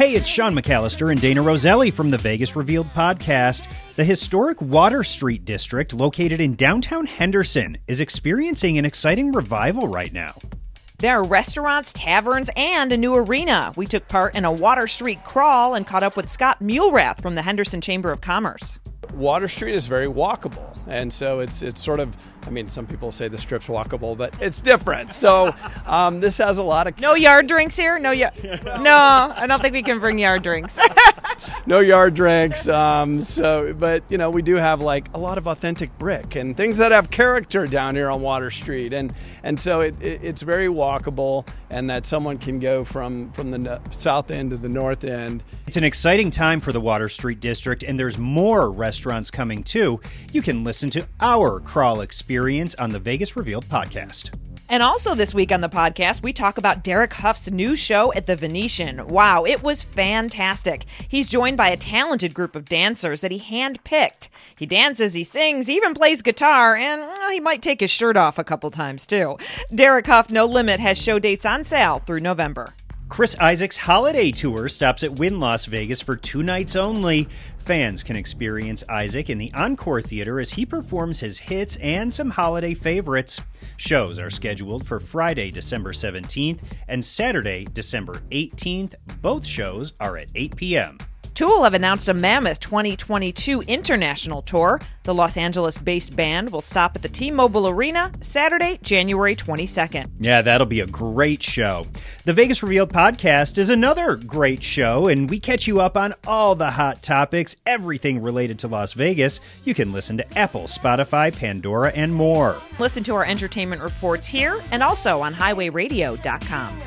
Hey, it's Sean McAllister and Dayna Roselli from the Vegas Revealed podcast. The historic Water Street district, located in downtown Henderson, is experiencing an exciting revival right now. There are restaurants, taverns, and a new arena. We took part in a Water Street crawl and caught up with Scott Mulerath from the Henderson Chamber of Commerce. Water Street is very walkable, and so it's it's sort of. I mean, some people say the strip's walkable, but it's different. So um, this has a lot of No yard drinks here? No yard. No, I don't think we can bring yard drinks. no yard drinks. Um, so, but you know, we do have like a lot of authentic brick and things that have character down here on Water Street, and and so it, it, it's very walkable, and that someone can go from from the south end to the north end. It's an exciting time for the Water Street district, and there's more restaurants coming too. You can listen to our crawl experience on the Vegas Revealed podcast. And also this week on the podcast, we talk about Derek Hough's new show at the Venetian. Wow, it was fantastic. He's joined by a talented group of dancers that he handpicked. He dances, he sings, he even plays guitar, and well, he might take his shirt off a couple times too. Derek Hough No Limit has show dates on sale through November. Chris Isaak's holiday tour stops at Wynn Las Vegas for two nights only. Fans can experience Isaak in the Encore Theater as he performs his hits and some holiday favorites. Shows are scheduled for Friday, December 17th and Saturday, December 18th. Both shows are at 8 p.m. Tool have announced a mammoth 2022 international tour. The Los Angeles based band will stop at the T Mobile Arena Saturday, January 22nd. Yeah, that'll be a great show. The Vegas Revealed podcast is another great show, and we catch you up on all the hot topics, everything related to Las Vegas. You can listen to Apple, Spotify, Pandora, and more. Listen to our entertainment reports here and also on highwayradio.com.